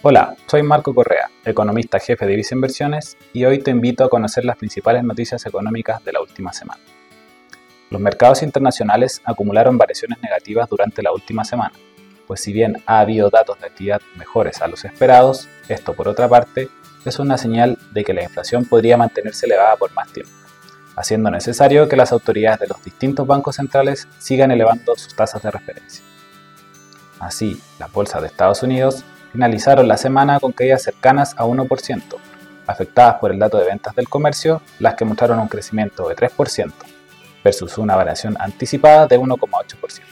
Hola, soy Marco Correa, economista jefe de Visa Inversiones, y hoy te invito a conocer las principales noticias económicas de la última semana. Los mercados internacionales acumularon variaciones negativas durante la última semana, pues si bien ha habido datos de actividad mejores a los esperados, esto por otra parte es una señal de que la inflación podría mantenerse elevada por más tiempo, haciendo necesario que las autoridades de los distintos bancos centrales sigan elevando sus tasas de referencia. Así, las bolsas de Estados Unidos finalizaron la semana con caídas cercanas a 1%, afectadas por el dato de ventas del comercio, las que mostraron un crecimiento de 3%, versus una variación anticipada de 1,8%.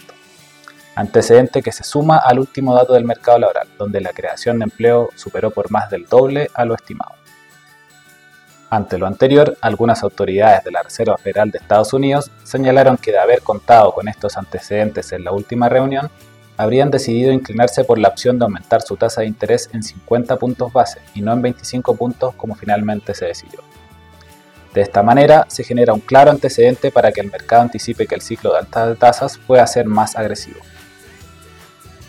Antecedente que se suma al último dato del mercado laboral, donde la creación de empleo superó por más del doble a lo estimado. Ante lo anterior, algunas autoridades de la Reserva Federal de Estados Unidos señalaron que de haber contado con estos antecedentes en la última reunión, habrían decidido inclinarse por la opción de aumentar su tasa de interés en 50 puntos base y no en 25 puntos como finalmente se decidió. De esta manera, se genera un claro antecedente para que el mercado anticipe que el ciclo de altas tasas pueda ser más agresivo.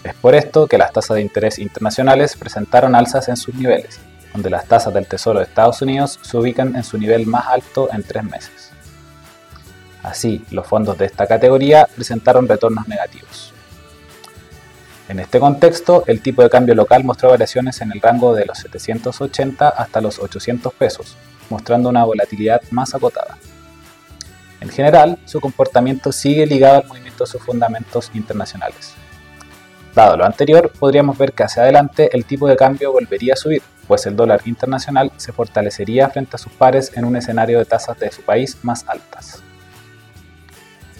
Es por esto que las tasas de interés internacionales presentaron alzas en sus niveles, donde las tasas del Tesoro de Estados Unidos se ubican en su nivel más alto en tres meses. Así, los fondos de esta categoría presentaron retornos negativos. En este contexto, el tipo de cambio local mostró variaciones en el rango de los 780 hasta los 800 pesos, mostrando una volatilidad más acotada. En general, su comportamiento sigue ligado al movimiento de sus fundamentos internacionales. Dado lo anterior, podríamos ver que hacia adelante el tipo de cambio volvería a subir, pues el dólar internacional se fortalecería frente a sus pares en un escenario de tasas de su país más altas.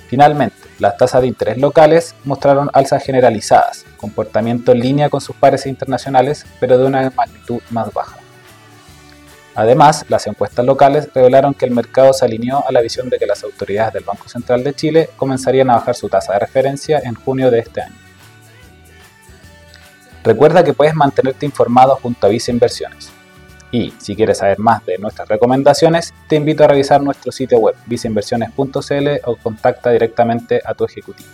Finalmente, las tasas de interés locales mostraron alzas generalizadas, comportamiento en línea con sus pares internacionales, pero de una magnitud más baja. Además, las encuestas locales revelaron que el mercado se alineó a la visión de que las autoridades del Banco Central de Chile comenzarían a bajar su tasa de referencia en junio de este año. Recuerda que puedes mantenerte informado junto a Visa Inversiones. Y si quieres saber más de nuestras recomendaciones, te invito a revisar nuestro sitio web visainversiones.cl o contacta directamente a tu ejecutivo.